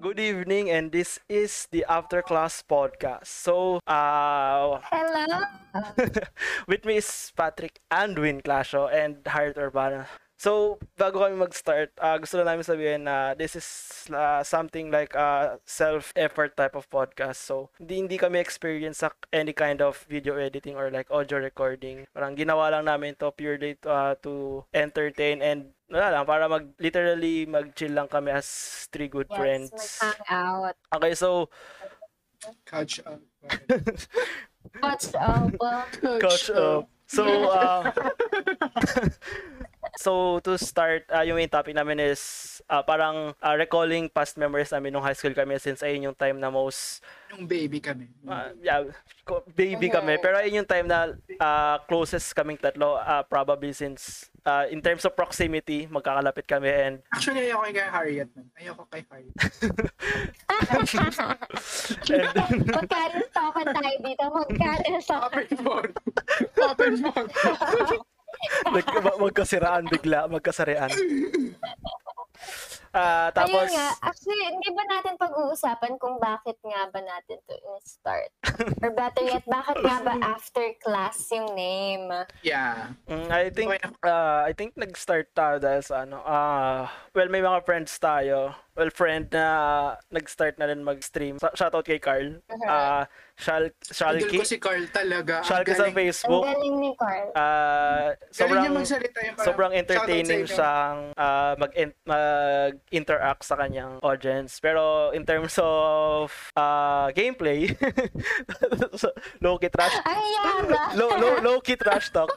good evening, and this is the After Class Podcast. So, uh, Hello. with me is Patrick and Win Clasho and Hart Urbana. So, bago kami mag-start, uh, gusto na namin sabihin na this is uh, something like a self-effort type of podcast. So, hindi, hindi kami experience sa any kind of video editing or like audio recording. Parang ginawa lang namin to purely to, uh, to entertain and wala lang, para mag, literally mag-chill lang kami as three good Yes, friends. mag-hang out. Okay, so, Catch up. Watch up. Coach, uh, so, uh, so to start, uh, yung main topic namin is uh, parang uh, recalling past memories namin nung high school kami since ayun yung time na most, Nung baby kami. uh, yeah, baby Mhm. kami. Pero ayun yung time na uh, closest kaming tatlo, uh, probably since uh, in terms of proximity, magkakalapit kami and Actually, ayoko kay Harriet. Man. Ayoko kay Harriet. Magkano token tayo dito? Magkano token? Phone. like, mag- magkasiraan bigla, magkasarian. Ah, tapos Ayun nga, actually, hindi ba natin pag-uusapan kung bakit nga ba natin to in-start? Or better yet, bakit nga ba after class yung name? Yeah. Mm, I think uh, I think nag-start tayo dahil sa ano. Ah, well may mga friends tayo. Well friend na nag-start na rin mag-stream. Shoutout kay Carl. Ah, Shal Idol Shalky. ko si Carl talaga. Shalky sa galing. Ang Facebook. galing ni Carl. Ah, Galing sobrang magsalita yung parang, sobrang entertaining siyang ah, mag mag-interact sa kanyang audience. Pero in terms of ah, gameplay, low key trash yaba. low, low, low key trash talk.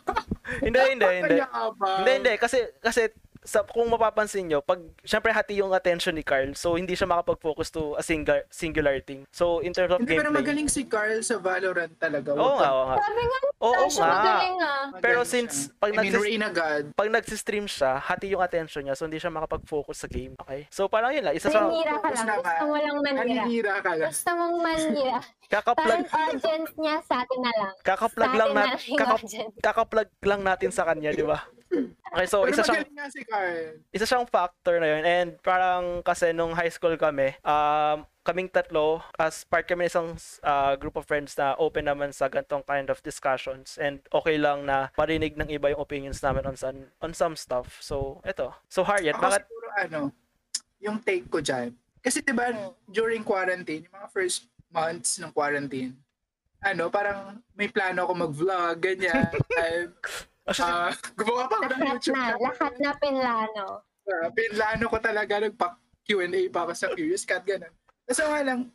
hindi, hindi, hindi. Hindi, hindi. Kasi, kasi sa, kung mapapansin nyo, pag, syempre hati yung attention ni Carl, so hindi siya makapag-focus to a single, singular thing. So, in terms of Hindi, pero gameplay, magaling si Carl sa Valorant talaga. oo nga, oo nga. Sabi nga, Oo siya nga. magaling ah. Magaling Pero siya. since pag I mean, nagsis- God. Pag nagsistream siya, hati yung attention niya, so hindi siya makapag-focus sa game. Okay? So, parang yun lang. Isa sa, Manira ka lang. Gusto mo lang manira. Naninira ka lang. Gusto mong manira. kaka-plug, Parang audience niya sa atin na lang. kaka-plug lang atin na natin, kaka, kaka-plug lang natin sa kanya, di ba? Okay, so Pero isa siyang nga si Carl. isa siyang factor na yun. And parang kasi nung high school kami, um, kaming tatlo, as part kami ng isang uh, group of friends na open naman sa gantong kind of discussions. And okay lang na marinig ng iba yung opinions namin on some, on some stuff. So, eto. So, Harriet, Ako bakit? siguro ano, yung take ko dyan. Kasi diba, during quarantine, yung mga first months ng quarantine, ano, parang may plano ako mag-vlog, ganyan. Ah, gumawa pa ako ng Lahat YouTube na. channel. Lahat na pinlano. Uh, pinlano ko talaga, nagpa-Q&A pa ako sa Curious Cat, ganun. Kasi nga lang,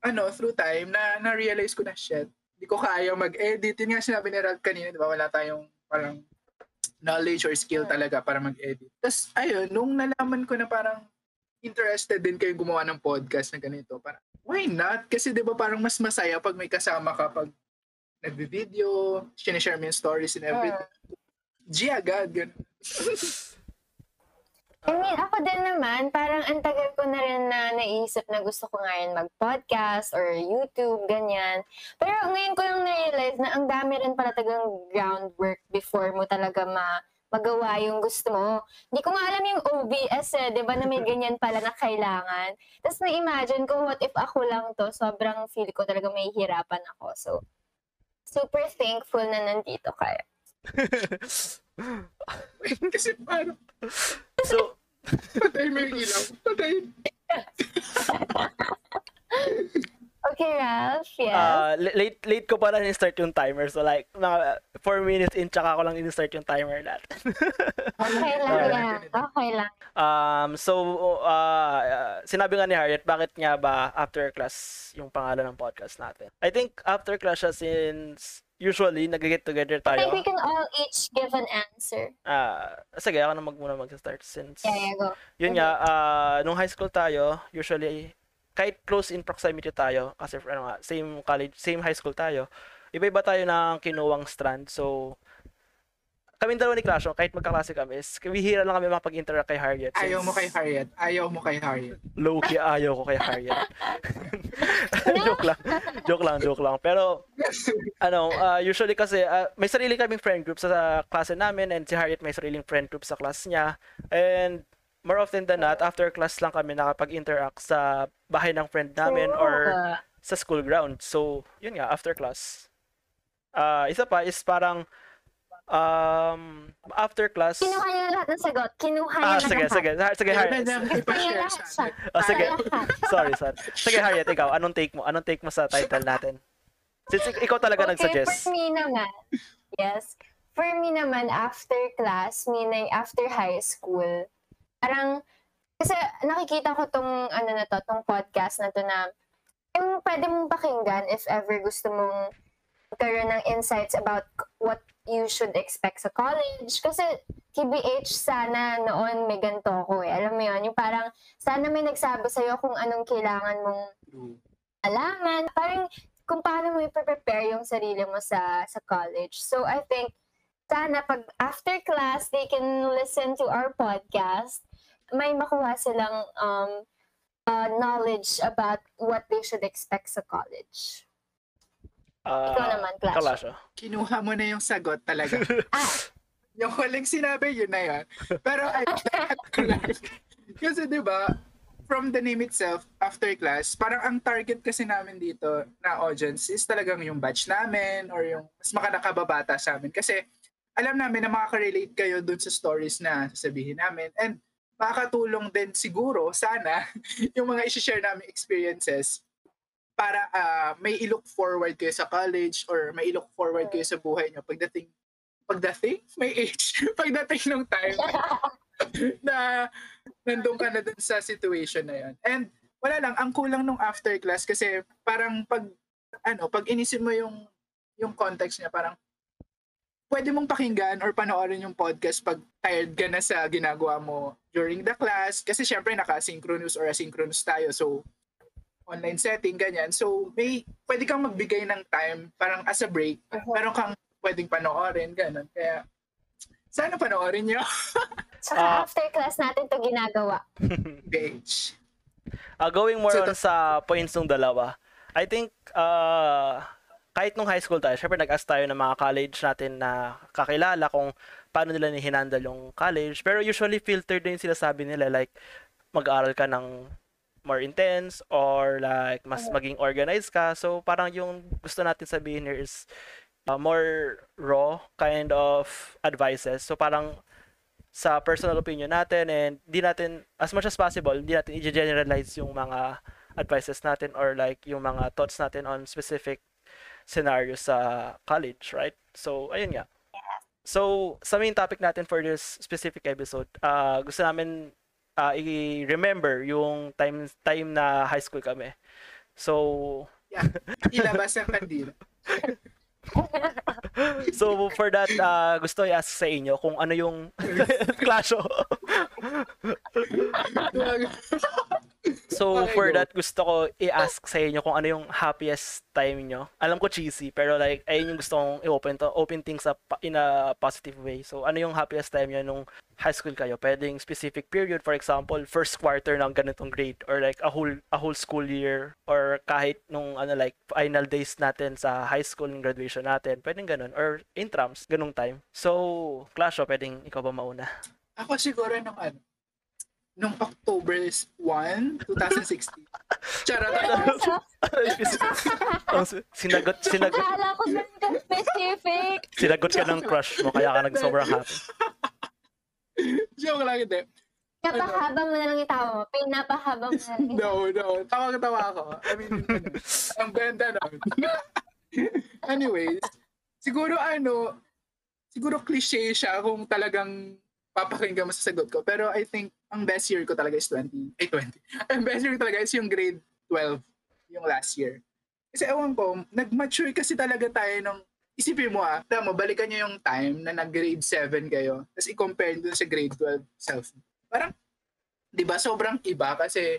ano, through time, na, na-realize ko na, shit, hindi ko kaya mag-edit. Yun nga sinabi ni Ralph kanina, di ba, wala tayong parang knowledge or skill talaga para mag-edit. Tapos, ayun, nung nalaman ko na parang interested din kayong gumawa ng podcast na ganito, parang, why not? Kasi di ba parang mas masaya pag may kasama ka pag nagbi-video, sinishare mo yung stories and everything. G agad, ganun. I mean, ako din naman, parang ang tagal ko na rin na naisip na gusto ko nga rin mag-podcast or YouTube, ganyan. Pero ngayon ko lang na-realize na ang dami rin pala tagang groundwork before mo talaga ma magawa yung gusto mo. Hindi ko nga alam yung OBS eh, di ba na may ganyan pala na kailangan. Tapos na-imagine ko, what if ako lang to, sobrang feel ko talaga may hirapan ako. So, super thankful na nandito kayo. Kasi parang, So, patay mo yung ilaw. Patay. Okay, Ralph, yes. uh, late, late ko pa na in-start yung timer. So, like, mga 4 minutes in, tsaka ko lang in-start yung timer natin. okay lang Alright. yan. Okay lang. Um, so, uh, uh, sinabi nga ni Harriet, bakit nga ba after class yung pangalan ng podcast natin? I think after class siya since usually nag-get together I think we tayo. can all each give an answer. Ah, sige, ako na magmuna mag-start since Yeah, yeah, go. yun nga, ah, nung high school tayo, usually kahit close in proximity tayo kasi ano nga, same college, same high school tayo. Iba-iba tayo ng kinuwang strand. So, kami dalawa ni Clasho, kahit magkaklase kami, is bihira lang kami makapag-interact kay Harriet. Ayaw since- mo kay Harriet. Ayaw mo kay Harriet. low-key ayaw ko kay Harriet. joke lang. Joke lang, joke lang. Pero, ano, uh, usually kasi, uh, may sarili kaming friend group sa, sa klase namin and si Harriet may sariling friend group sa class niya. And, more often than not, after class lang kami nakapag-interact sa bahay ng friend namin or sa school ground. So, yun nga, after class. Ah, isa pa is parang um, after class. Kinuha niyo na lahat ng sagot. Kinuha Ah, sige, lahat. sige. Ha- Sige, Kaya Harriet. niya. Ah, sige. Sorry, sorry. Sige, Harriet, ikaw. Anong take mo? Anong take mo sa title natin? Since ik- ikaw talaga Okay, nag-suggest. for me naman, yes. For me naman, after class, meaning after high school, parang, kasi nakikita ko tong, ano na to, tong podcast na to na, yung pwede mong pakinggan if ever gusto mong magkaroon ng insights about what you should expect sa college. Kasi TBH, sana noon may ganito ako eh. Alam mo yun, yung parang, sana may nagsabi sa'yo kung anong kailangan mong alaman. Parang kung paano mo i-prepare yung sarili mo sa sa college. So I think sana pag after class they can listen to our podcast, may makuha silang um uh, knowledge about what they should expect sa college. Ah, Ikaw naman, Clash. Kalasyo. Kinuha mo na yung sagot talaga. Ah, yung huling sinabi, yun na yun. Pero lang. kasi di ba, from the name itself, after class, parang ang target kasi namin dito na audience is talagang yung batch namin or yung mas makanakababata sa amin. Kasi alam namin na makaka-relate kayo dun sa stories na sasabihin namin. And makakatulong din siguro, sana, yung mga isi-share namin experiences para ah, may i-look forward kayo sa college or may i-look forward kayo sa buhay nyo pagdating pagdating may age pagdating ng time na nandun ka na dun sa situation na yun. And wala lang, ang kulang nung after class kasi parang pag ano, pag inisin mo yung yung context niya parang pwede mong pakinggan or panoorin yung podcast pag tired ka na sa ginagawa mo during the class. Kasi syempre naka-synchronous or asynchronous tayo. So online setting ganyan. So may pwede kang magbigay ng time parang as a break. Meron kang pwedeng panoorin ganun. Kaya sana panoorin niyo Saka Ah. after class natin to ginagawa. page Ah, going more So, on sa points ng dalawa. I think uh, kahit nung high school tayo, syempre nag-ask tayo ng mga college natin na kakilala kung paano nila ni-handle yung college. Pero usually filtered din sila sabi nila like mag-aaral ka ng more intense or like mas maging organized ka. So parang yung gusto natin sabihin here is uh, more raw kind of advices. So parang sa personal opinion natin and di natin as much as possible di natin i-generalize yung mga advices natin or like yung mga thoughts natin on specific scenarios sa college, right? So ayun nga. So sa main topic natin for this specific episode, uh, gusto namin uh, i-remember yung time time na high school kami. So ilabas ang kandila so for that uh, gusto i-ask sa inyo kung ano yung clash So, Okay, for go. that, gusto ko i-ask sa inyo kung ano yung happiest time nyo. Alam ko cheesy, pero like, ayun yung gusto kong i-open to, open things up in a positive way. So, ano yung happiest time nyo nung high school kayo? Pwedeng specific period, for example, first quarter ng ganitong grade, or like a whole, a whole school year, or kahit nung ano like, final days natin sa high school ng graduation natin, pwedeng ganun, or intrams, ganung time. So, Clash, pwedeng ikaw ba mauna? ako siguro nung ano nung October 1, 2016. Charot. Ang sinagot, sinagot, Akala ko ganun ka specific. sinagot ka ng crush mo, kaya ka nag sobrang happy. Joke lang, hindi. Napahaba mo na lang yung tawa mo. Pinapahaba mo na lang yung No, no. Tawa-tawa ako. I mean, ang benda nun. Anyways, siguro ano, siguro cliche siya kung talagang papakinggan mo sa sagot ko. Pero I think ang best year ko talaga is 20. Eh, 20. Ang best year ko talaga is yung grade 12, yung last year. Kasi ewan ko, nag-mature kasi talaga tayo nung isipin mo ah, tama balikan nyo yung time na nag-grade 7 kayo, tapos i-compare dun sa grade 12 self. Parang, di ba, sobrang iba kasi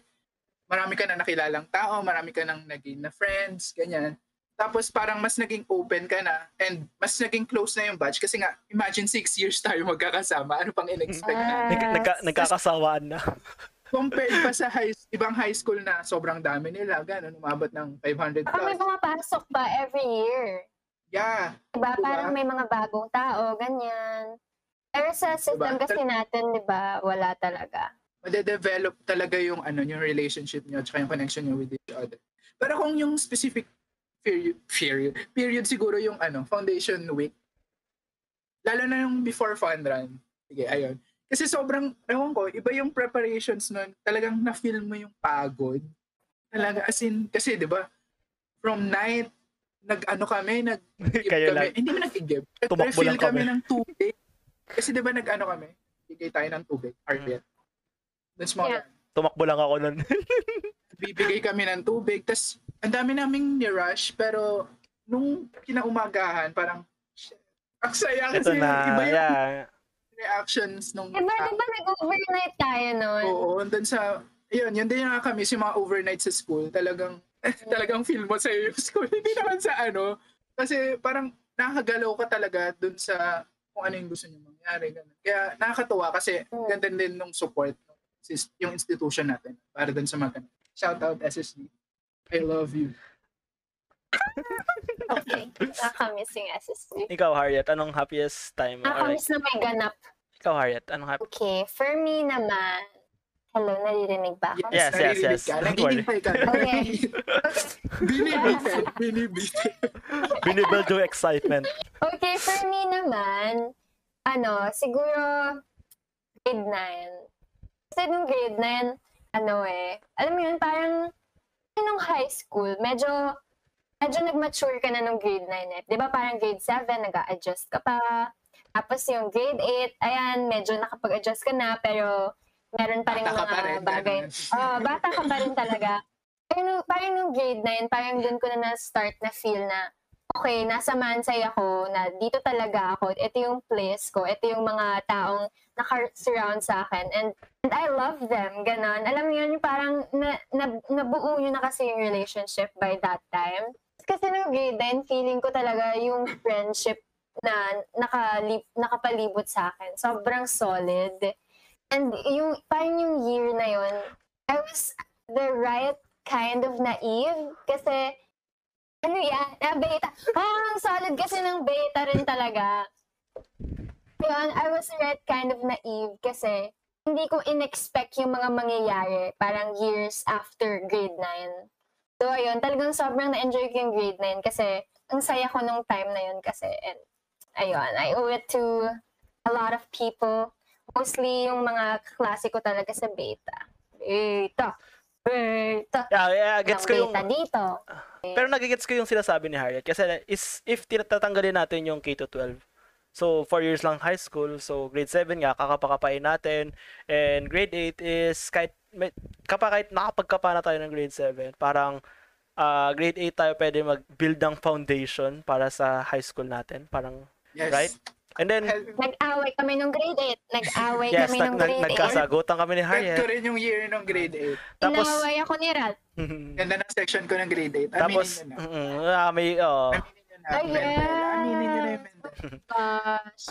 marami ka na nakilalang tao, marami ka nang naging na friends, ganyan. Tapos parang mas naging open ka na and mas naging close na yung batch kasi nga, imagine six years tayo magkakasama, ano pang in-expect na? Nag, nagka, nagkakasawaan na. Compared pa sa high, ibang high school na sobrang dami nila, gano'n, umabot ng 500 Parang may plus. pumapasok pa every year. Yeah. Diba? Diba? Parang may mga bagong tao, ganyan. Pero sa system Diba? kasi natin, di ba, wala talaga. made-develop talaga yung ano yung relationship niyo at yung connection niyo with each other. Pero kung yung specific period, period, period siguro yung ano, foundation week, lalo na yung before fun run. Sige, ayun. Kasi sobrang, ewan ko, iba yung preparations nun. Talagang na-feel mo yung pagod. Talaga, as in, kasi di ba, from night, nag-ano kami, nag kami. lang. Hindi mo nag-give. Tumakbo Nag-refill lang kami. kami ng tubig. Kasi di ba nag-ano kami, bigay tayo ng tubig, RPF. That's small. Yeah. Tumakbo lang ako nun. Bibigay kami ng tubig. Tapos, ang dami naming ni-rush, pero nung kinaumagahan, parang, shit, ang saya Ito kasi na, iba yung yeah. reactions nung Diba, diba nag-overnight tayo nun? Oo, and then sa, yun, yun din yung kami, yung mga overnight sa school, talagang, talagang feel mo sa yung school. Hindi naman sa ano, kasi parang nakakagalaw ka talaga dun sa kung ano yung gusto niyo mangyari. Ganun. Kaya nakakatuwa kasi Mm. ganda din nung support yung institution natin para dun sa mga ganun. Shout out SSD. I love you. Okay. Nakakamiss yung SSG. Ikaw, Harriet, anong happiest time like, Nakakamiss na may ganap. ikaw, Harriet, anong happy? Okay, for me naman, hello, naririnig ba ako? Yes, yes, naririnig yes. Worry. Naghihintay ka. Okay. Binibitin. Binibitin. Binibuild yung excitement. Okay, for me naman, ano, siguro grade 9. Kasi nung grade 9, ano eh, alam mo yun, parang nung high school, medyo medyo nag-mature ka na nung grade 9 eh. Di ba parang grade 7, nag-a-adjust ka pa. Tapos yung grade 8, ayan, medyo nakapag-adjust ka na, pero meron pa rin Bata mga pa rin, bagay. Oo, bata ka pa rin talaga. Pero nung, parang nung grade 9, parang dun ko na na-start na feel na, okay, nasa Mansay ako, na dito talaga ako, ito yung place ko, ito yung mga taong naka-surround sa akin, and, and I love them, ganon. Alam mo yun, parang na, na, nabuo yun na kasi yung relationship by that time. Kasi nung grade 9, feeling ko talaga yung friendship na nakalip, nakapalibot sa akin, sobrang solid. And yung, parang yung year na yun, I was the right kind of naive kasi ano yan, na beta. Oh, ang solid kasi ng beta rin talaga. Yun, I was right kind of naive kasi hindi ko in-expect yung mga mangyayari parang years after grade 9. So, ayun, talagang sobrang na-enjoy ko yung grade 9 kasi ang saya ko nung time na yun kasi. And, ayun, I owe it to a lot of people. Mostly yung mga klase ko talaga sa beta. Beta. Beta. Yeah, yeah, gets ko yung... dito. Pero nagigets ko yung sinasabi ni Harriet. Kasi is, if tinatanggalin natin yung K-12, so 4 years lang high school, so grade 7 nga, kakapakapain natin. And grade 8 is kahit, may, kapa kahit nakapagkapa na tayo ng grade 7, parang ah, grade 8 tayo pwede mag-build ng foundation para sa high school natin. Parang, Yes. Right? And then, Nag-away kami nung grade 8. Nag-away yes, kami nag, nung nag, grade 8. nagkasagutan kami ni Harriet. rin yung year ng grade 8. Tapos, Inaway ako ni Rat. Ganda ng section ko ng grade 8. Aminin tapos, na. mm, ah, may, oh, Aminin na. Ay. Aminin na yes. Mendel. Gosh.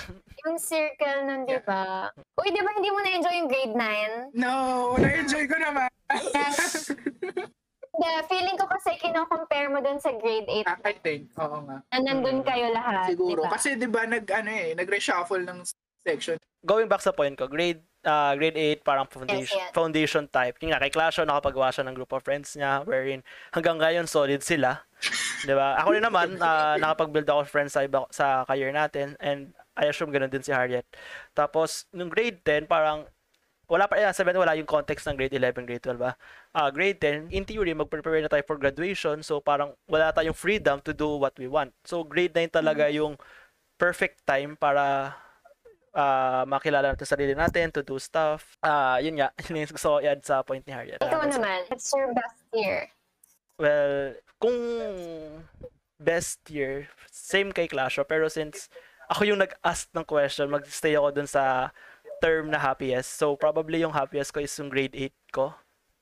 Yung circle nun, di ba? Uy, di ba hindi mo na-enjoy yung grade 9? No, na-enjoy ko naman. Hindi, feeling ko kasi kino-compare mo dun sa grade 8 Ah, I think, oo nga. na nandun kayo lahat, Siguro. di ba? Kasi di ba nag, ano eh, nag-reshuffle ng section. going back sa point ko, grade uh, grade 8 parang foundation yes. foundation type. Yung nga kay Clash nakapagawa siya ng group of friends niya wherein hanggang ngayon solid sila. 'Di ba? Ako rin naman uh, nakapag-build ako of friends sa iba, sa career natin and I assume ganun din si Harriet. Tapos nung grade 10 parang wala pa yan, sabihin wala yung context ng grade 11, grade 12 ba? Ah, grade 10, in theory, mag-prepare na tayo for graduation. So, parang wala tayong freedom to do what we want. So, grade 9 talaga yung perfect time para ah makilala natin sarili natin, to do stuff. Ah, yun nga, yun yung gusto ko i-add sa point ni Harriet. Ikaw naman, what's your best year? Well, kung best year, same kay Clash pero since ako yung nag-ask ng question, mag-stay ako dun sa term na happiest. So, probably yung happiest ko is yung grade 8 ko.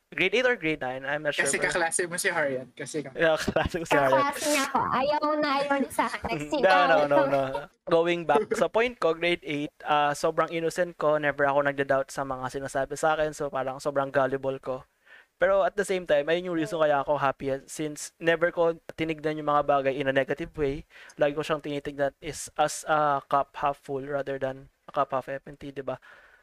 Grade 8 or grade 9? I'm not sure. Kasi kaklase mo si Harriet. Kasi ka. Yeah, kaklase ko si Harriet. Kaklase niya ako. Ayaw na ayaw niya sa akin. No, Nagsigaw. no, no, no. Going back sa point ko, grade 8, ah sobrang innocent ko. Never ako nagda-doubt sa mga sinasabi sa akin. So, parang sobrang gullible ko. Pero at the same time, ayun yung reason kaya ako happy since never ko tinignan yung mga bagay in a negative way. Lagi ko siyang tinitignan is as a cup half full rather than a cup half empty, di ba?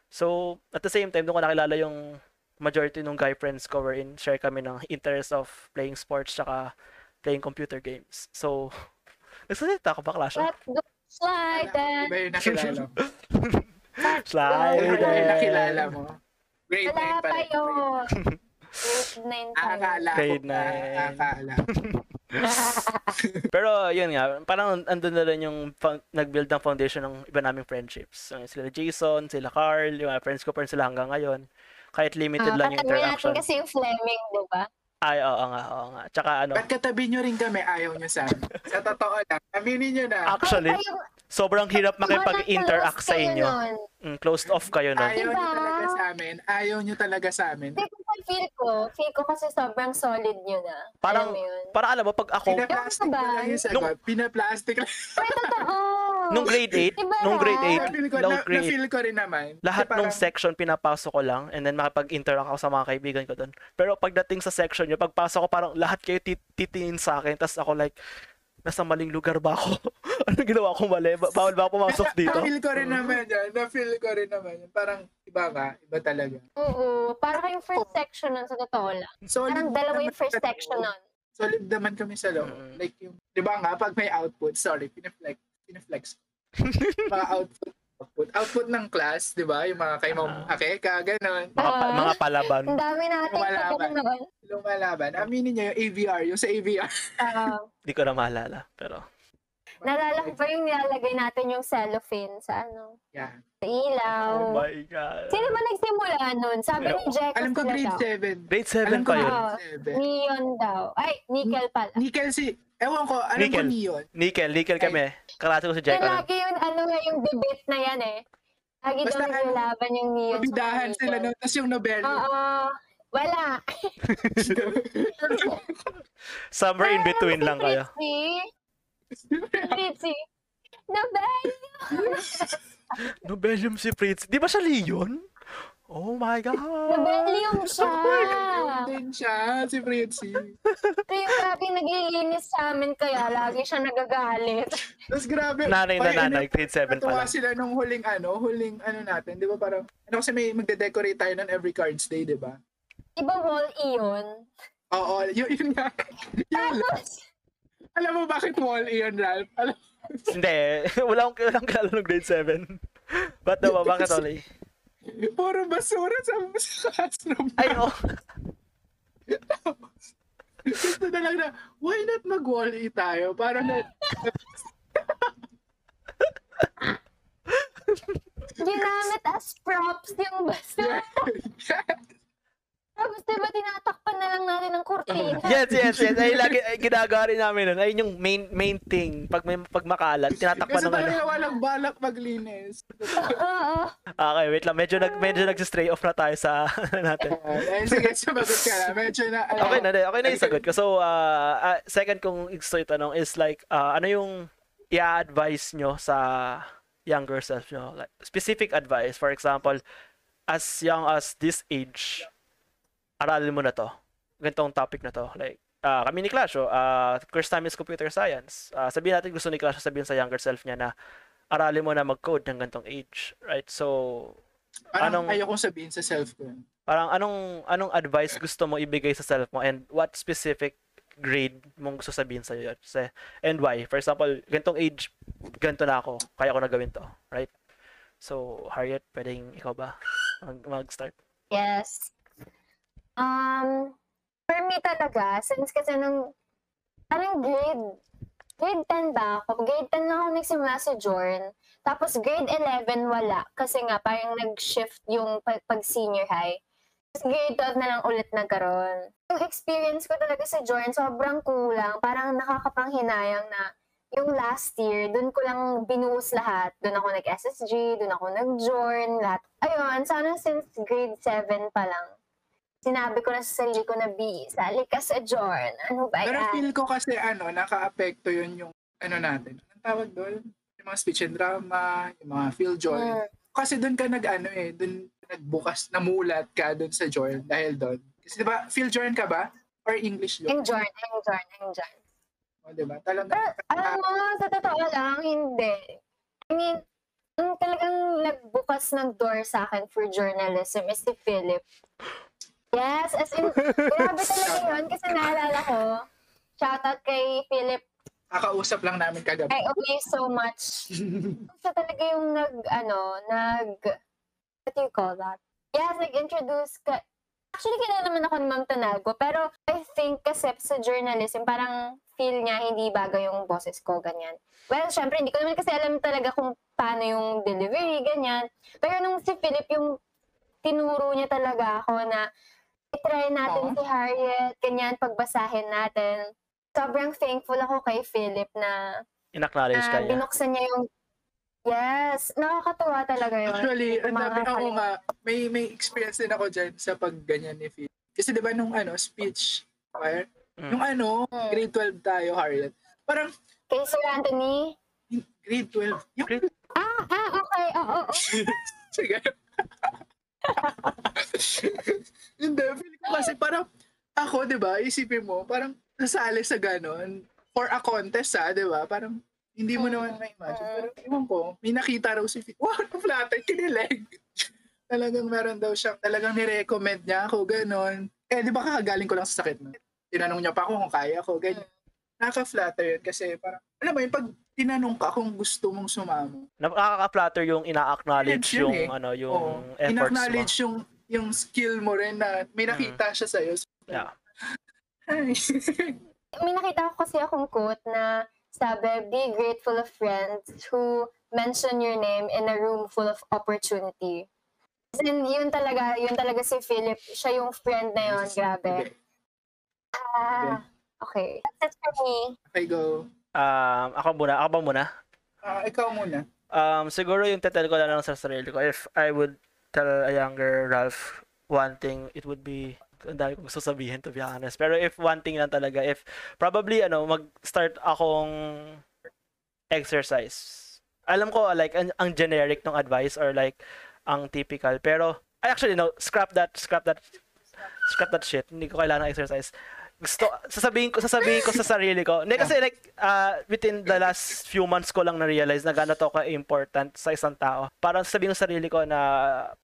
So, at the same time, doon ko nakilala yung majority ng guy friends ko wherein share kami ng interest of playing sports tsaka playing computer games. So, nagsalita ka ba, Clash? Let's go slide then. Iba yung nakilala mo. Slide! Iba yung nakilala mo. Grade 9 Wala pa yun. Grade 9 pa yun. Akala ko Grade. Akala. Pero yun nga, parang andun na rin yung fo- nag-build ng foundation ng iba naming friendships. So, sila Jason, sila Carl, yung mga friends ko pa rin sila hanggang ngayon. Kahit limited Ah, lang yung katabi natin interaction. kasi yung Fleming, di ba? Ay, oo nga, oo nga. Tsaka ano, Ba't katabi nyo rin kami, ayaw nyo sa amin? Sa totoo lang, aminin nyo na. actually, Ay, ay, sobrang hirap makipag-interact sa inyo. Mm, closed off kayo nun. Ayaw nyo Diba? talaga sa amin. Ayaw nyo talaga sa amin. Feel ko. Feel ko kasi sobrang solid nyo na. Parang, Alam mo yun? parang alam mo, pag ako, Pinaplastic na lang yung sagot. Pinaplastic lang. Totoo. nung grade 8, Diba? nung grade 8, Na-feel ko, nung na, grade na-feel ko rin naman. lahat parang- section pinapasok ko lang and then makipag-interact ako sa mga kaibigan ko doon. Pero pagdating sa section nyo, pagpasok ko parang lahat kayo tit- titingin sa akin tapos ako like, nasa maling lugar ba ako? ano ginawa ko mali? Ba- bawal ba ako pumasok dito? Na-feel ko rin naman yan. Na-feel ko rin naman yan. Parang iba nga. Iba talaga. Oo. Parang yung first section nun sa totoo lang. Solid Parang dalawa yung first section nun. Solid naman kami sa loob. Mm. Like yung, di ba nga, pag may output, sorry, pinaflex, pinaflex. mga output, output, output ng class, di ba? Yung mga kay Ma'am Ah. Akeka, ganon. Mga, pa- Ah. mga palaban. Ang dami natin Lumalaban. Lumalaban. Aminin niyo yung AVR, yung sa AVR. Ah, Hindi ko na maalala. Pero, nalala ko pa yung nilalagay natin yung cellophane sa ano, Yan. sa ilaw. oh my God. Sino ba nagsimula nun? Sabi ni Jack Alam ko grade daw. 7. Grade 7 Alam ko pa yun. Oo. grade 7. Neon daw. Ay, nickel pala. Nickel si, ewan ko, alam ko Nickel. neon. Nickel, nickel kami. Kalate ko si Jack. Kaya Ano? lagi yun, ano nga yung debate na yan eh. Lagi daw Basta ano, naglalaban yung neon. Mabidahan sila, no? Tapos yung Nobel. Oo. Wala. Somewhere in between lang kayo. Fritzy. Nobel. Nobelium si Fritz. Di ba siya Leon? Oh my God. Nobelium siya. din siya, si Fritzy. Yung lagi naglilinis sa amin kaya lagi siya nagagalit. Tapos grabe. Nanay na nanay, grade 7 pa Natuwa lang. sila nung huling ano, huling ano natin, 'di ba parang ano kasi may magde-decorate tayo ng every cards day, 'di ba? Iba wall iyon. Oo, yun, yun nga. Yun, Tapos, alam mo bakit wall iyon, Ralph? Alam, Hindi. Wala akong walang kilala nung grade 7. Ba't daw ba? Bakit ulit? Puro basura sa, sa classroom. Ay, oh. Gusto na lang na, why not mag-wall e tayo? Para na, ginamit as props yung basura. Tapos diba tinatakpan na lang natin ng kurtina. Yes, yes, yes. Ay, lagi, ay, ginagawa rin namin nun. Ayun yung main, main thing. Pag may, pag makalat, tinatakpan kasi ng ano. talaga walang balak maglinis. Oo. Okay, wait lang. Medyo, nag, medyo nag-stray off na tayo sa natin. Uh, sige, sumagot ka na. Medyo na, ano, Okay na, okay na yung sagot ko. So, uh, uh, second kong gusto itanong is like, uh, ano yung i-advise nyo sa younger self nyo? Like, specific advice. For example, as young as this age, aralin mo na to. Ganitong topic na to. Like, uh, kami ni Clasho, uh, first time is computer science. Uh, sabihin natin gusto ni Clasho sabihin sa younger self niya na aralin mo na mag-code ng ganitong age. Right? So, Parang anong- ayokong sabihin sa self ko. Parang anong anong advice gusto mo ibigay sa self mo and what specific grade mong gusto sabihin sa iyo and why? For example, ganitong age, ganito na ako, kaya ko na gawin to, right? So, Harriet, pwedeng ikaw ba mag, mag-start? Yes. Um, for me talaga, since kasi nung, parang grade, grade 10 ba ako? Grade 10 na ako nagsimula sa Jorn. Tapos grade 11 wala. Kasi nga, parang nag-shift yung pag, pag senior high. Tapos grade 12 na lang ulit nagkaroon. Yung experience ko talaga sa Jorn, sobrang kulang. Parang nakakapanghinayang na yung last year, dun ko lang binuhos lahat. Dun ako nag-SSG, dun ako nag-join, lahat. Ayun, sana since grade 7 pa lang, sinabi ko na sa sarili ko na, B, sali ka sa Jorn. Ano ba Pero yan? feel ko kasi ano, naka-apekto yun yung ano natin. Anong tawag doon? Yung mga speech and drama, yung mga field joy. Mm. Kasi doon ka nag-ano eh, doon nagbukas, namulat ka doon sa journal dahil doon. Kasi di ba, field journal ka ba? Or English journal? Yung Jorn, yung Jorn, yung Jorn. O, di ba? Talaga. Pero, alam mo, sa totoo lang, hindi. I mean, ang talagang nagbukas ng door sa akin for journalism is si Philip. Yes, as in, grabe talaga yun kasi naalala ko, shoutout kay Philip Kakausap lang namin kagabi. I owe you so much. Siya talaga yung nag, ano, nag, what do you call that? Yes, nag-introduce ka. Actually, kilala naman ako ni Ma'am Tanago, pero I think kasi sa journalism, parang feel niya hindi bagay yung boses ko, ganyan. Well, syempre, hindi ko naman kasi alam talaga kung paano yung delivery, ganyan. Pero nung si Philip, yung tinuro niya talaga ako na itry natin Oo. si Harriet, ganyan, pagbasahin natin. Sobrang thankful ako kay Philip na Inacknowledge na ka niya. binuksan niya yung Yes, nakakatuwa talaga yun. Actually, ang dami ako nga, may, may experience din ako dyan sa pagganyan ni Phil. Kasi di ba nung ano, speech, choir, Mm. nung ano, Mm. grade 12 tayo, Harriet. Parang, Kay Sir Anthony. yung grade 12, yung Grade- Ah, ah, okay. Oo, oo. Sige. Hindi, feel ko kasi parang ako, di ba, isipin mo, parang nasali sa ganon for a contest, ha, di ba? Parang hindi mo naman ma-imagine. Pero ewan ko, may nakita raw si Fit. Wow, na-flatter, kinilig. talagang meron daw siya, talagang nirecommend niya ako, ganon. Eh, di ba kakagaling ko lang sa sakit na? Tinanong niya pa ako kung kaya ko, ganyan. Nakaka-flatter yun kasi parang, alam mo yun, pag tinanong ka kung gusto mong sumama, Nakaka-flatter yung ina-acknowledge Yun yung eh. ano yung Oo. efforts mo. in-acknowledge yung yung skill mo rin na may nakita siya sa'yo. Yeah. Ay. May nakita ko kasi akong quote na sabi, be grateful of friends who mention your name in a room full of opportunity. As in, yun talaga, yun talaga si Philip. Siya yung friend na yun, grabe. Ah, okay. That's it for me. Okay, go. Um, ako muna, ako ba muna? Ah, ikaw muna. Um, siguro yung tetel ko na lang sa sarili ko. If I would tell a younger Ralph one thing, it would be ang dami kong gusto sabihin to be honest. Pero if one thing lang talaga, if probably ano, mag-start akong exercise. Alam ko like ang, ang generic ng advice or like ang typical. Pero I actually no, scrap that, scrap that, scrap that shit. Hindi ko kailangan ng exercise. Gusto, sasabihin ko, sasabihin ko sa sarili ko. Hindi kasi like, uh, within the last few months ko lang na-realize na gano'n to ka-important sa isang tao. Parang sasabihin ko sa sarili ko na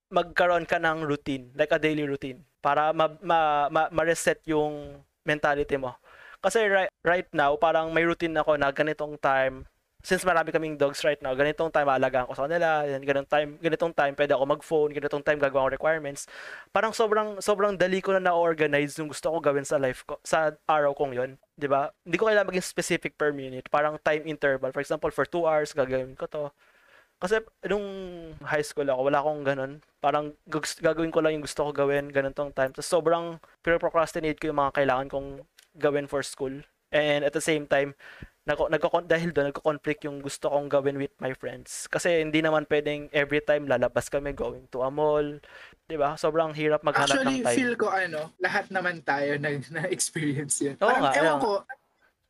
magkaroon ka ng routine, like a daily routine, para ma, ma, ma, ma-reset yung mentality mo. Kasi right, right now, parang may routine ako na ganitong time, since marami kaming dogs right now, ganitong time aalagaan ko sa kanila, yan, ganitong time, ganitong time pwede ako mag-phone, ganitong time gagawa ko requirements. Parang sobrang sobrang dali ko na na-organize yung gusto ko gawin sa life ko, sa araw kong yon, 'di ba? Hindi ko kailangan maging specific per minute, parang time interval. For example, for 2 hours gagawin ko to. Kasi nung high school ako, wala akong ganun. Parang gagawin ko lang yung gusto ko gawin, ganitong time. Tapos sobrang procrastinate ko yung mga kailangan kong gawin for school. And at the same time, nagko nagko dahil doon nagko-conflict yung gusto kong gawin with my friends. Kasi hindi naman pwedeng every time lalabas kami going to a mall, 'di ba? Sobrang hirap maghanap Actually, ng time. feel ko ano, lahat naman tayo na, na-experience yun. Oo Parang, nga, ewan ko,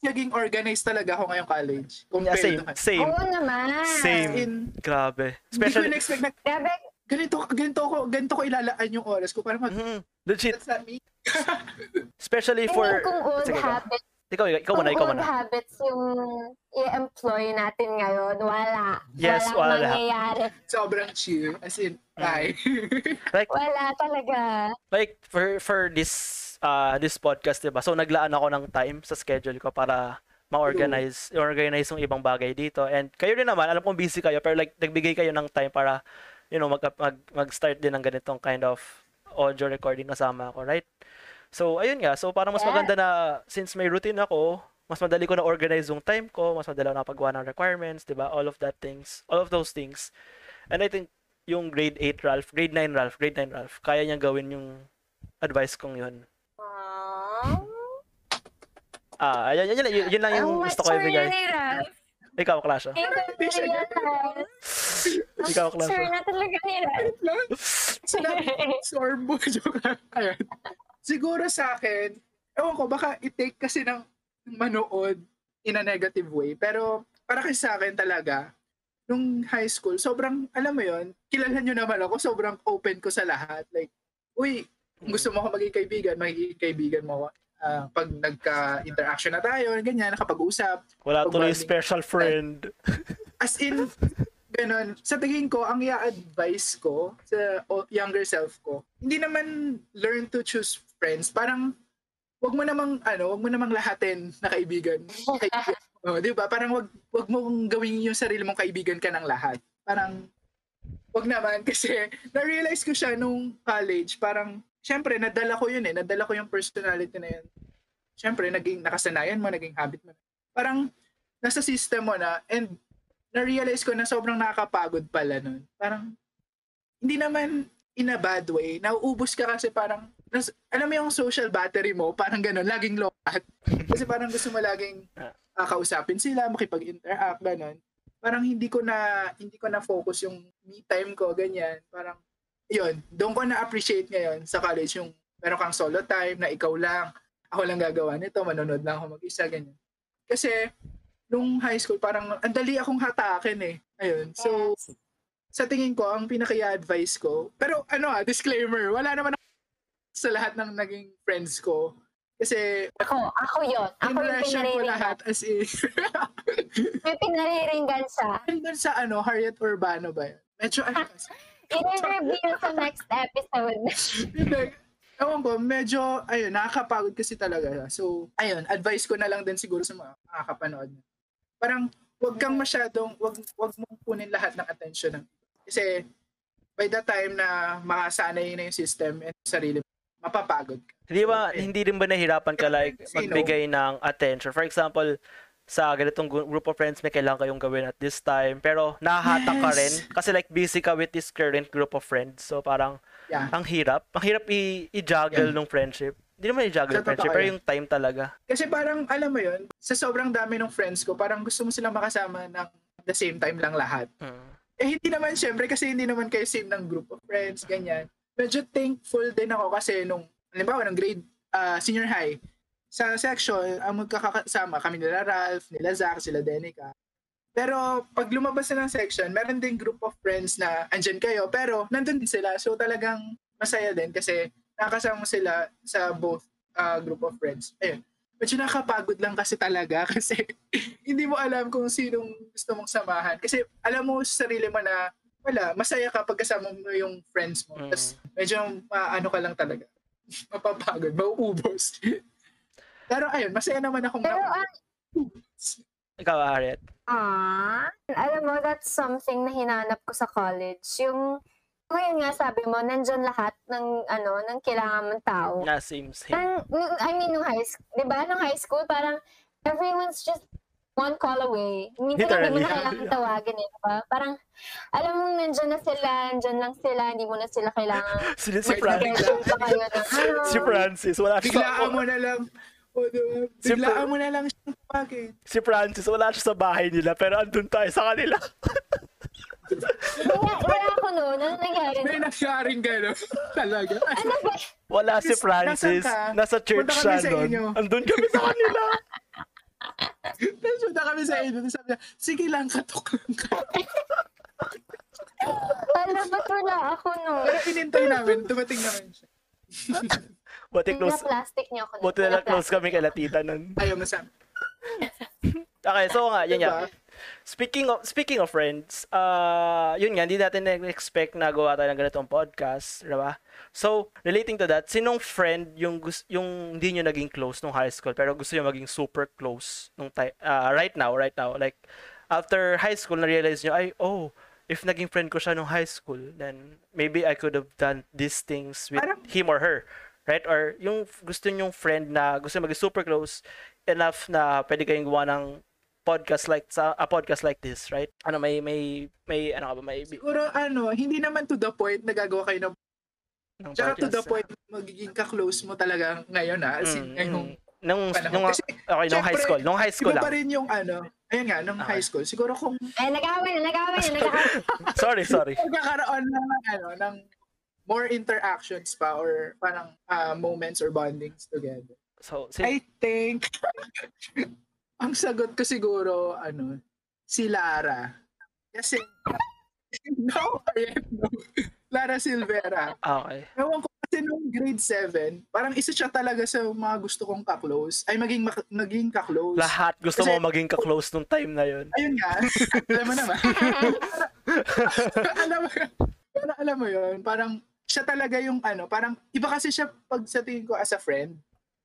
naging organized talaga ako ngayong college. Yeah, Compared same, to same, Oo naman. Same. In, grabe. hindi ko Especially in-expect na Grabe, ganito, ganito ko, ganito ko ilalaan yung oras ko para mag, Mhm. legit, that's not me. especially for tingin kong old Sige, go. habits ikaw, ikaw muna, ikaw muna. habits yung i-employ natin ngayon, wala. Yes, Walang wala. mangyayari. Sobrang chill. As in, Mm. bye. Like Wala talaga. like for for this uh this podcast, 'di ba? So naglaan ako ng time sa schedule ko para ma-organize, organize yung ibang bagay dito. And kayo rin naman, alam kong busy kayo, pero like nagbigay kayo ng time para you know, mag, mag mag-start din ng ganitong kind of audio recording kasama ako, right? So ayun nga, so parang mas Yeah. maganda na since may routine ako, mas madali ko na organize yung time ko, mas madali ako na paggawa ng requirements, 'di ba? All of that things, all of those things. And I think yung grade 8 Ralph, grade 9 Ralph, grade 9 Ralph, kaya niyang gawin yung advice kong yun. Aww. Ah, yun, yun, yun, yun lang yung Ang gusto ko ibigay. Ikaw, Klasha. Na-realize. Ikaw, Klasha. na talaga ni Ralph. Sinabi, sorbo. Joke lang. Ayun. Siguro sa akin, ewan ko, baka i-take kasi ng manood in a negative way. Pero para kasi sa akin talaga, nung high school, sobrang, alam mo yon kilala nyo naman ako, sobrang open ko sa lahat. Like, uy, kung gusto mo ako maging kaibigan, magiging kaibigan mo ako. Ah, pag nagka-interaction na tayo, ganyan, nakapag-usap. Wala tuloy Pag- special friend. As in, ganon. Sa tingin ko, ang i-advise ko sa younger self ko, hindi naman learn to choose friends. Parang, wag mo namang, ano, wag mo namang lahatin na kaibigan. kaibigan. Oh, di ba? Parang wag, wag mo gawin yung sarili mong kaibigan ka ng lahat. Parang, wag naman. Kasi, na-realize ko siya nung college, parang, syempre, nadala ko yun eh. Nadala ko yung personality na yun. Syempre, naging nakasanayan mo, naging habit mo. Parang, nasa system mo na, and na-realize ko na sobrang nakakapagod pala nun. Parang, hindi naman in a bad way. Nauubos ka kasi parang, nas, alam mo yung social battery mo, parang ganun, laging low at. Kasi parang gusto mo laging uh, kausapin sila, makipag-interact, ganun. Parang hindi ko na, hindi ko na focus yung me time ko, ganyan. Parang, yun, doon ko na-appreciate ngayon sa college yung meron kang solo time na ikaw lang, ako lang gagawa nito, manonood lang ako mag-isa, ganyan. Kasi, nung high school, parang ang dali akong hatakin eh. Ayun. So, sa tingin ko, ang pinaka-advice ko, pero ano ah, disclaimer, wala naman ako sa lahat ng naging friends ko. Kasi, Ako, ako yun. Ako yung impression ko pinariringgan. lahat as in. May pinariringgan siya. Andun sa ano, Harriet Urbano ba yun? Medyo ano kasi. I-reveal sa next episode. Hindi. Ewan ko, medyo, ayun, nakakapagod kasi talaga. So, ayun, advice ko na lang din siguro sa mga nakakapanood. Parang, wag kang masyadong, wag, wag mong kunin lahat ng attention ng Kasi, by the time na makasanay na yung system and sarili mapapagod ka. Hindi ba, Okay. hindi rin ba nahirapan ka like magbigay ng attention? For example, sa ganitong group of friends may kailangan kayong gawin at this time pero nahahatak ka Yes. rin kasi like busy ka with this current group of friends so parang Yeah. ang hirap ang hirap i- i-juggle Yeah. nung friendship hindi naman i-juggle yung friendship pero yung time talaga Kasi parang, alam mo yun, sa sobrang dami ng friends ko, parang gusto mo silang makasama ng the same time lang lahat. Mm. Eh, hindi naman, syempre, kasi hindi naman kayo same ng group of friends, ganyan. Medyo thankful din ako kasi nung, halimbawa, ng grade, ah, senior high, sa section, ang magkakasama kami nila Ralph, nila Zach, sila Denica. Pero pag lumabas na ng section, meron din group of friends na andyan kayo, pero nandun din sila. So talagang masaya din kasi nakakasama mo sila sa both ah, group of friends. Ayun. Medyo nakakapagod lang kasi talaga kasi hindi mo alam kung sinong gusto mong samahan. Kasi alam mo sa sarili mo na wala, masaya ka pag kasama mo yung friends mo. Mm. Tapos medyo ano ka lang talaga. Mapapagod, mauubos. Pero ayun, masaya naman akong Pero na- ah, ikaw Harriet ah, alam mo, that's something na hinanap ko sa college. Yung, ngayon nga sabi mo, nandyan lahat ng, ano, ng kailangan mong tao. nga same same nung- I mean, nung high school, di ba, nung high school, parang, everyone's just one call away. Minsan hindi mo na kailangan tawagin eh, di ba? Parang, alam mo, nandyan na sila, nandyan lang sila, hindi mo na sila kailangan si, si, Wait, Fran- mag-schedule pa kayo ng ano. si Francis wala siya biglaan mo na lang. O, diba? Si Biglaan mo na lang siyang tawagin. si Francis wala siya sa bahay nila pero andun tayo sa kanila Wala, wala ako noon. Ano nangyari? May nangyaring gano'n. Talaga. Ano ba? wala si Francis nasa church siya nun andun kami sa kanila Tapos punta kami sa inyo. Tapos sabi niya, sige lang, katok lang ka. Alam, ba't wala ako noon? Pero inintay namin, dumating naman siya. buti Na close plastic niyo ako. buti na lang close kami kay Latita nun Ayaw mo sa Okay, so nga, yan Diba? yan. Speaking of speaking of friends, uh, yun nga, hindi natin expect na gawa tayo ng ganitong podcast, di ba? So, relating to that, sinong friend yung yung hindi nyo naging close nung high school pero gusto nyo maging super close nung ti- uh, right now, right now, like after high school na realize nyo ay oh, if naging friend ko siya nung high school, then maybe I could have done these things with Parang- him or her. Right? Or yung gusto nyong friend na gusto nyo maging super close enough na pwede kayong gawa ng podcast like sa a podcast like this, right? Ano may may may ano ka ba may Siguro ano, hindi naman to the point na gagawa kayo ng ng Tsaka to the point, magiging ka-close mo talaga ngayon ha. As in, Mm, ngayong mm. nung panahon. nung Kasi, okay, nung high school, nung high school iba pa lang. rin yung ano, ayun nga, nung Okay. high school. Siguro kung Ay, nag-away na, nag-away na, nag-away. Sorry, sorry. magkakaroon ng, ano, ng more interactions pa or parang ah, moments or bondings together. So, si, I think, ang sagot ko siguro, ano, si Lara. Kasi, no, Ariel, no. Lara Silvera. okay. Ewan ko kasi nung grade 7, parang isa siya talaga sa mga gusto kong ka-close. Ay, maging, mak- maging ka-close. Lahat gusto Kasi- mo maging ka-close nung time na yun. Ayun nga. alam mo naman. alam mo, parang alam mo yun, parang siya talaga yung ano, parang iba kasi siya pag sa tingin ko as a friend.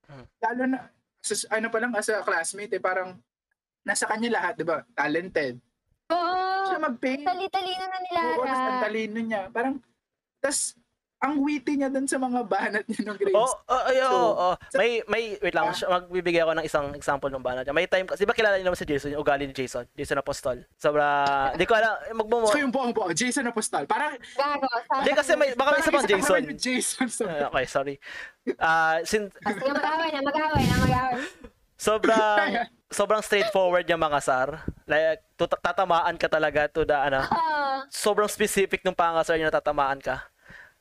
Hmm. Lalo na, sa, ano pa lang as a classmate eh, parang nasa kanya lahat, di ba? Talented. Oo. Siya mag-paint. Tali-talino na ni Oo, Lara. talino niya. Parang, tas, ang witty niya dun sa mga banat niya ng grades. Oh, oh, ay, So, oh, oh. May may wait lang, Ah. magbibigay ako ng isang example ng banat. niya. May time kasi ba kilala niyo naman si Jason, yung ugali ni Jason, Jason Apostol. Sobra, hindi ko alam, magmo So yung buong buo, Jason Apostal. Parang. Hindi kasi may baka may isa pang Jason. Jason. So, Ah, okay, sorry. Ah, sin Ah, Sige, mag-away na, mag-away na, mag-away. sobrang sobrang straightforward yung mga sar. Like tut- tatamaan ka talaga to the ano, sobrang specific nung pangasar niya na tatamaan ka.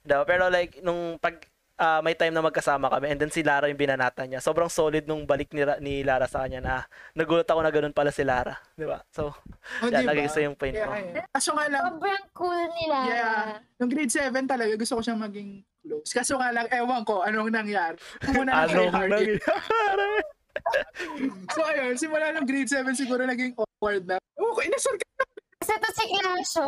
Diba? Pero like, nung pag ah, may time na magkasama kami and then si Lara yung binanatan niya. Sobrang solid nung balik ni, Ra- ni Lara sa kanya na nagulat ako na ganun pala si Lara. Di ba? So, oh, yan, diba? nag-isa yung point Kaya, ko. ayun. Kaso nga lang, sobrang cool ni Lara. Yeah. Nung grade 7 talaga, gusto ko siyang maging close. Kaso nga lang, ewan ko, anong nangyari. Muna Anong nangyari. So ayun, simula nung grade 7 siguro naging awkward na. Ko, inasal ka. Kasi to si Clasho,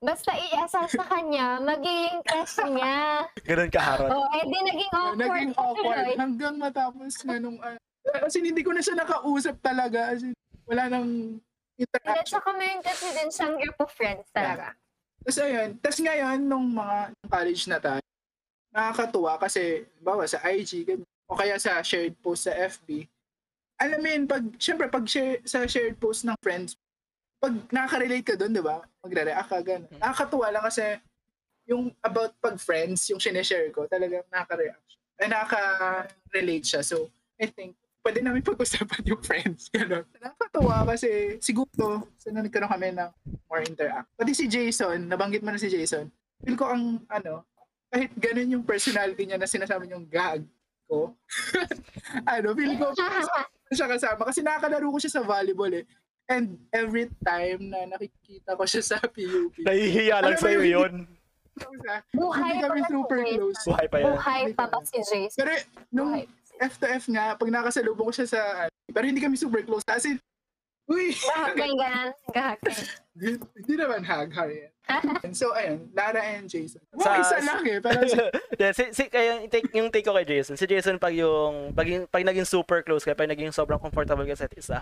basta i-asal sa kanya, magiging crush niya. Ganun kaharot. Oh, eh di naging awkward. Naging awkward tuloy. hanggang matapos nga nung... Uh, as in, hindi ko na siya nakausap talaga. As in, wala nang At interaction. saka meron kasi din siyang group of friends talaga. Tapos ayun, tapos ngayon, nung mga college na tayo, nakakatuwa kasi, bawa sa IG, ganyan, o kaya sa shared post sa FB, alam mo yun, pag, syempre, pag share, sa shared post ng friends, pag nakaka-relate ka doon, di ba? Magre-react ka, gano'n. Hmm. Nakakatuwa lang kasi, yung about pag friends, yung sineshare ko, talagang nakaka-react siya. Ay, nakaka-relate siya. So, I think, pwede namin pag-usapan yung friends. Gano'n. Nakakatuwa kasi, siguro, sana nagkaroon kami ng more interact. Pati si Jason, nabanggit mo na si Jason, feel ko ang, ano, kahit ganun yung personality niya na sinasabi niyong gag ko, ano, feel ko, siya kasama. Kasi nakakalaro ko siya sa volleyball eh. And every time na nakikita ko siya sa PUP, Nahihiya lang sa'yo yun, yun. Buhay hindi pa kami si super close. Buhay pa yan. Buhay pa ba si Jason? Pero nung Buhay. F to F nga, pag nakasalubong ko siya sa, pero hindi kami super close. Kasi, uy, Gahagay ganan, gahagay. hindi naman hag, Harriet. so, ayun, Lara and Jason. Wow, Sa- isa lang eh. Pero, yeah, si, si, kaya yung take, yung take ko kay Jason, si Jason pag yung, pag, yung- pag naging super close ka, pag naging sobrang comfortable ka sa isa,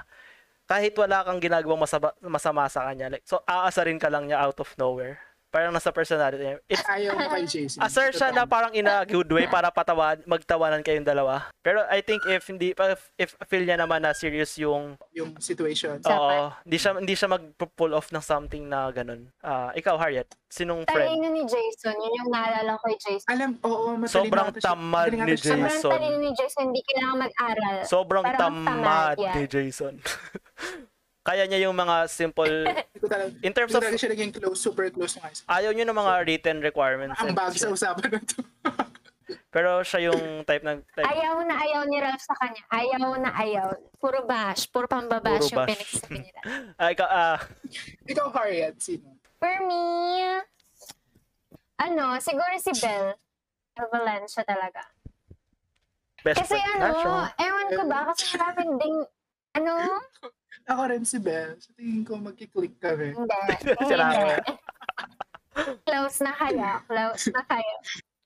kahit wala kang ginagawang masama, masama sa kanya, like, so aasarin ka lang niya out of nowhere. Parang nasa personality niya. It's, ayaw mo kay Jason. asar siya na parang in a good way para patawan, magtawanan kayong dalawa. Pero I think if hindi, if, if feel niya naman na serious yung Yung situation. Oo, hindi siya hindi siya mag-pull off ng something na ganun. Ah, ikaw Harriet, sinong friend? Talino ni Jason, yun yung naalala ko kay Jason. Alam, oo, matalino Sobrang tamad ni sa- Sobrang Jason. talino ni Jason, hindi kailangan mag-aral. Sobrang Parang tamad tamad ni Jason. Kaya niya yung mga simple in terms of siya naging close, super close ng high school. ayaw niyo ng mga written requirements. Ang bag sa usapan na to. Pero siya yung type ng type, Ayaw na ayaw ni Ralph sa kanya. Ayaw na ayaw. Puro bash. Puro pambabash Puro yung bash. pinagsabi nila. Ah, ikaw, ah, Ikaw, Harriet, sino? For me, ano, siguro si Belle. Valencia talaga. best Kasi friend. ano, Ah, ewan ko ba, kasi marami ding, ano, Ako rin si Belle. Sa tingin ko, magkiklik kami. hindi. Hindi. Close na kayo. Close na kayo.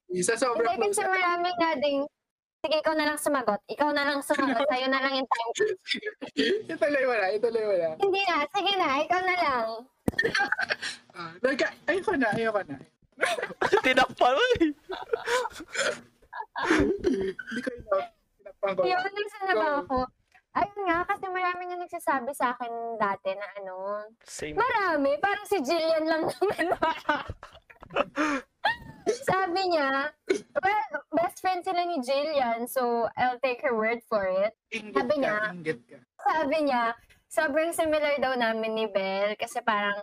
Isa sobrang Hindi close. kasi marami nga ding, sige, ikaw na lang sumagot. Ikaw na lang sumagot. Sa'yo na lang yung time. ituloy mo na, ituloy mo na. Hindi na, sige na, ikaw na lang. Ah, like, ayoko na, ayoko na. Tinakpan mo eh. Hindi ko ito. Tinapang ko. Yun, nasa na ba ako? Ayun nga, kasi marami nga nagsasabi sa akin dati na ano, Same. marami, parang si Jillian lang naman. Sabi niya, well, best friend sila ni Jillian, so I'll take her word for it. Inggit Sabi ka, niya, ka. Sabi niya, sobrang similar daw namin ni Belle kasi parang,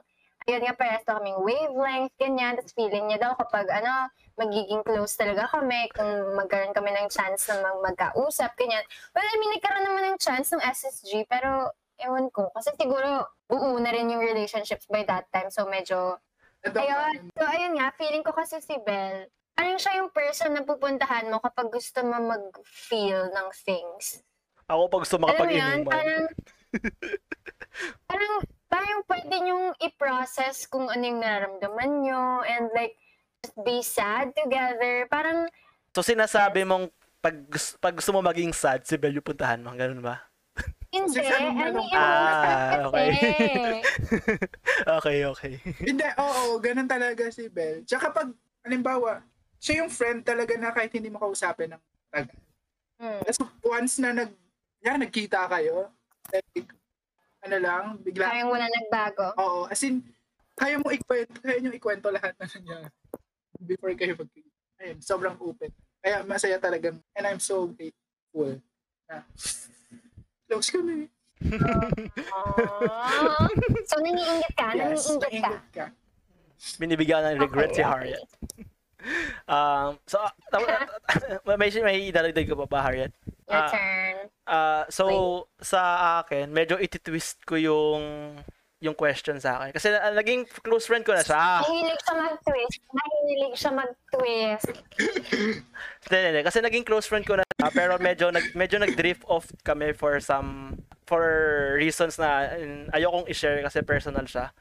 ayun nga, parehas daw kaming wavelength, ganyan. Tapos feeling niya daw kapag ano, magiging close talaga kami, kung magkaroon kami ng chance na mag magkausap, ganyan. Well, I mean, nagkaroon naman ng chance ng SSG, pero ewan ko. Kasi siguro, buo na rin yung relationships by that time. So, medyo, Ito, ayun. So, ayun nga, feeling ko kasi si Belle, Parang siya yung person na pupuntahan mo kapag gusto mo mag-feel ng things. Ako pag gusto Alam mo yun, makapag-inuman. parang, parang, parang pwede nyong i-process kung ano yung nararamdaman nyo and like, just be sad together. Parang, So sinasabi mong pag, pag gusto mo maging sad, si Belle yung puntahan mo. Ganun ba? hindi, ano yung? Ah, okay. okay, okay. Hindi, oo, ganun talaga si Belle. Tsaka pag, halimbawa, siya yung friend talaga na kahit hindi mo kausapin ng tagal. Hmm. Tapos once na nag, yan, nagkita kayo, like, ano lang, bigla, Parang wala nagbago. oo, as in, kaya mo ikwento, kaya nyo ikwento lahat na nangyari before kayo mag Ayun, sobrang open. Kaya masaya talagang, and I'm so grateful na close kami. Aww. so, nangiingit ka? Yes, nangiingit ka? ka. Binibigyan ng regret Okay, si okay. Harriet. Um, so, uh, may, may idadagdag ka pa ba, Harriet? Your Ah, turn. Ah, so sa akin, medyo iti-twist ko yung yung question sa akin. Kasi ah, naging close friend ko na siya. Mahilig siya mag-twist. Mahilig siya mag-twist. Hindi. Kasi naging close friend ko na siya, pero medyo nag medyo nag-drift off kami for some for reasons na mm, ayokong i-share kasi personal siya.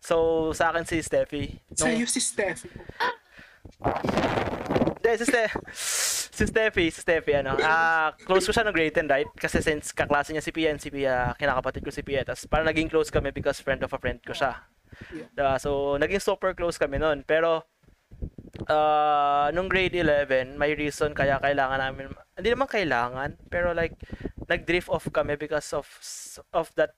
So, sa akin si Steffi. Nung, Sa'yo si Steffi. Hindi, si, Ste si Steffi, si Steffi, ano, ah, close ko siya ng grade 10, right? Kasi since kaklase niya si Pia and si Pia, kinakapatid ko si Pia, tapos parang naging close kami because friend of a friend ko siya. Diba? So, naging super close kami noon. Pero, ah, nung grade 11, may reason kaya kailangan namin, hindi naman kailangan, pero like, nag-drift off kami because of of that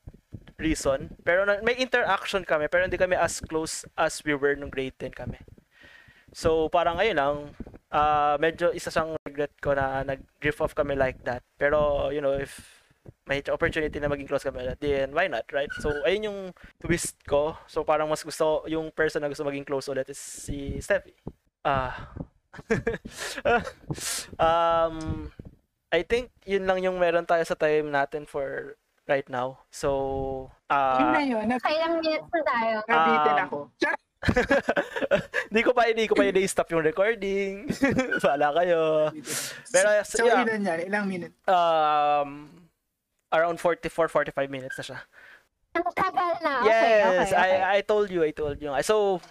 reason. Pero na- may interaction kami, pero hindi kami as close as we were nung grade 10 kami. So, parang ayun lang, ah medyo isa siyang regret ko na nag-drift off kami like that. Pero, you know, if may opportunity na maging close kami ulit, then why not, right? So, ayun yung twist ko. So, parang mas gusto, yung person na gusto maging close ulit is si Steffi. Ah. um, I think yun lang yung meron tayo sa time natin for right now. So, Yun na ah, yun, nab- Kailang minutes na tayo. nabitin Um, ako. Char! Hindi ko pa hindi ko pa i-stop yung recording. Wala kayo. Pero, so, yeah. ilan yan? Ilang minute? Um around 44 45 minutes na siya. Ang tagal na. Okay, yes, okay, okay. I I told you, I told you. So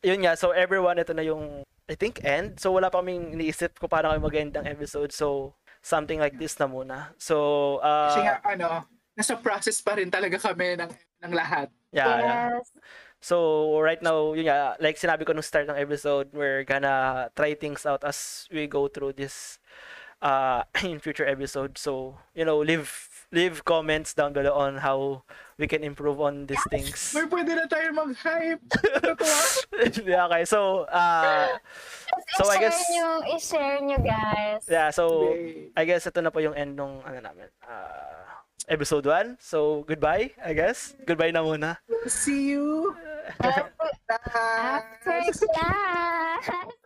yun nga, so everyone ito na yung I think end. So wala pa kaming iniisip ko paano kayo mag-end ang episode. So something like this na muna. So uh Kasi nga, ano, nasa process pa rin talaga kami ng, ng lahat. yeah, yeah. Yes. So, right now, yun nga, like sinabi ko nung start ng episode, we're gonna try things out as we go through this uh, in future episodes. So, you know, leave leave comments down below on how we can improve on these things. May pwede na tayo mag-hype. Totoo. yeah, okay. So, uh, So, I guess- nyo, i-share nyo, guys. yeah, so. I guess ito na po yung end nung, ano namin, uh, episode 1. So, goodbye, I guess. Goodbye na muna. See you. After class. After class.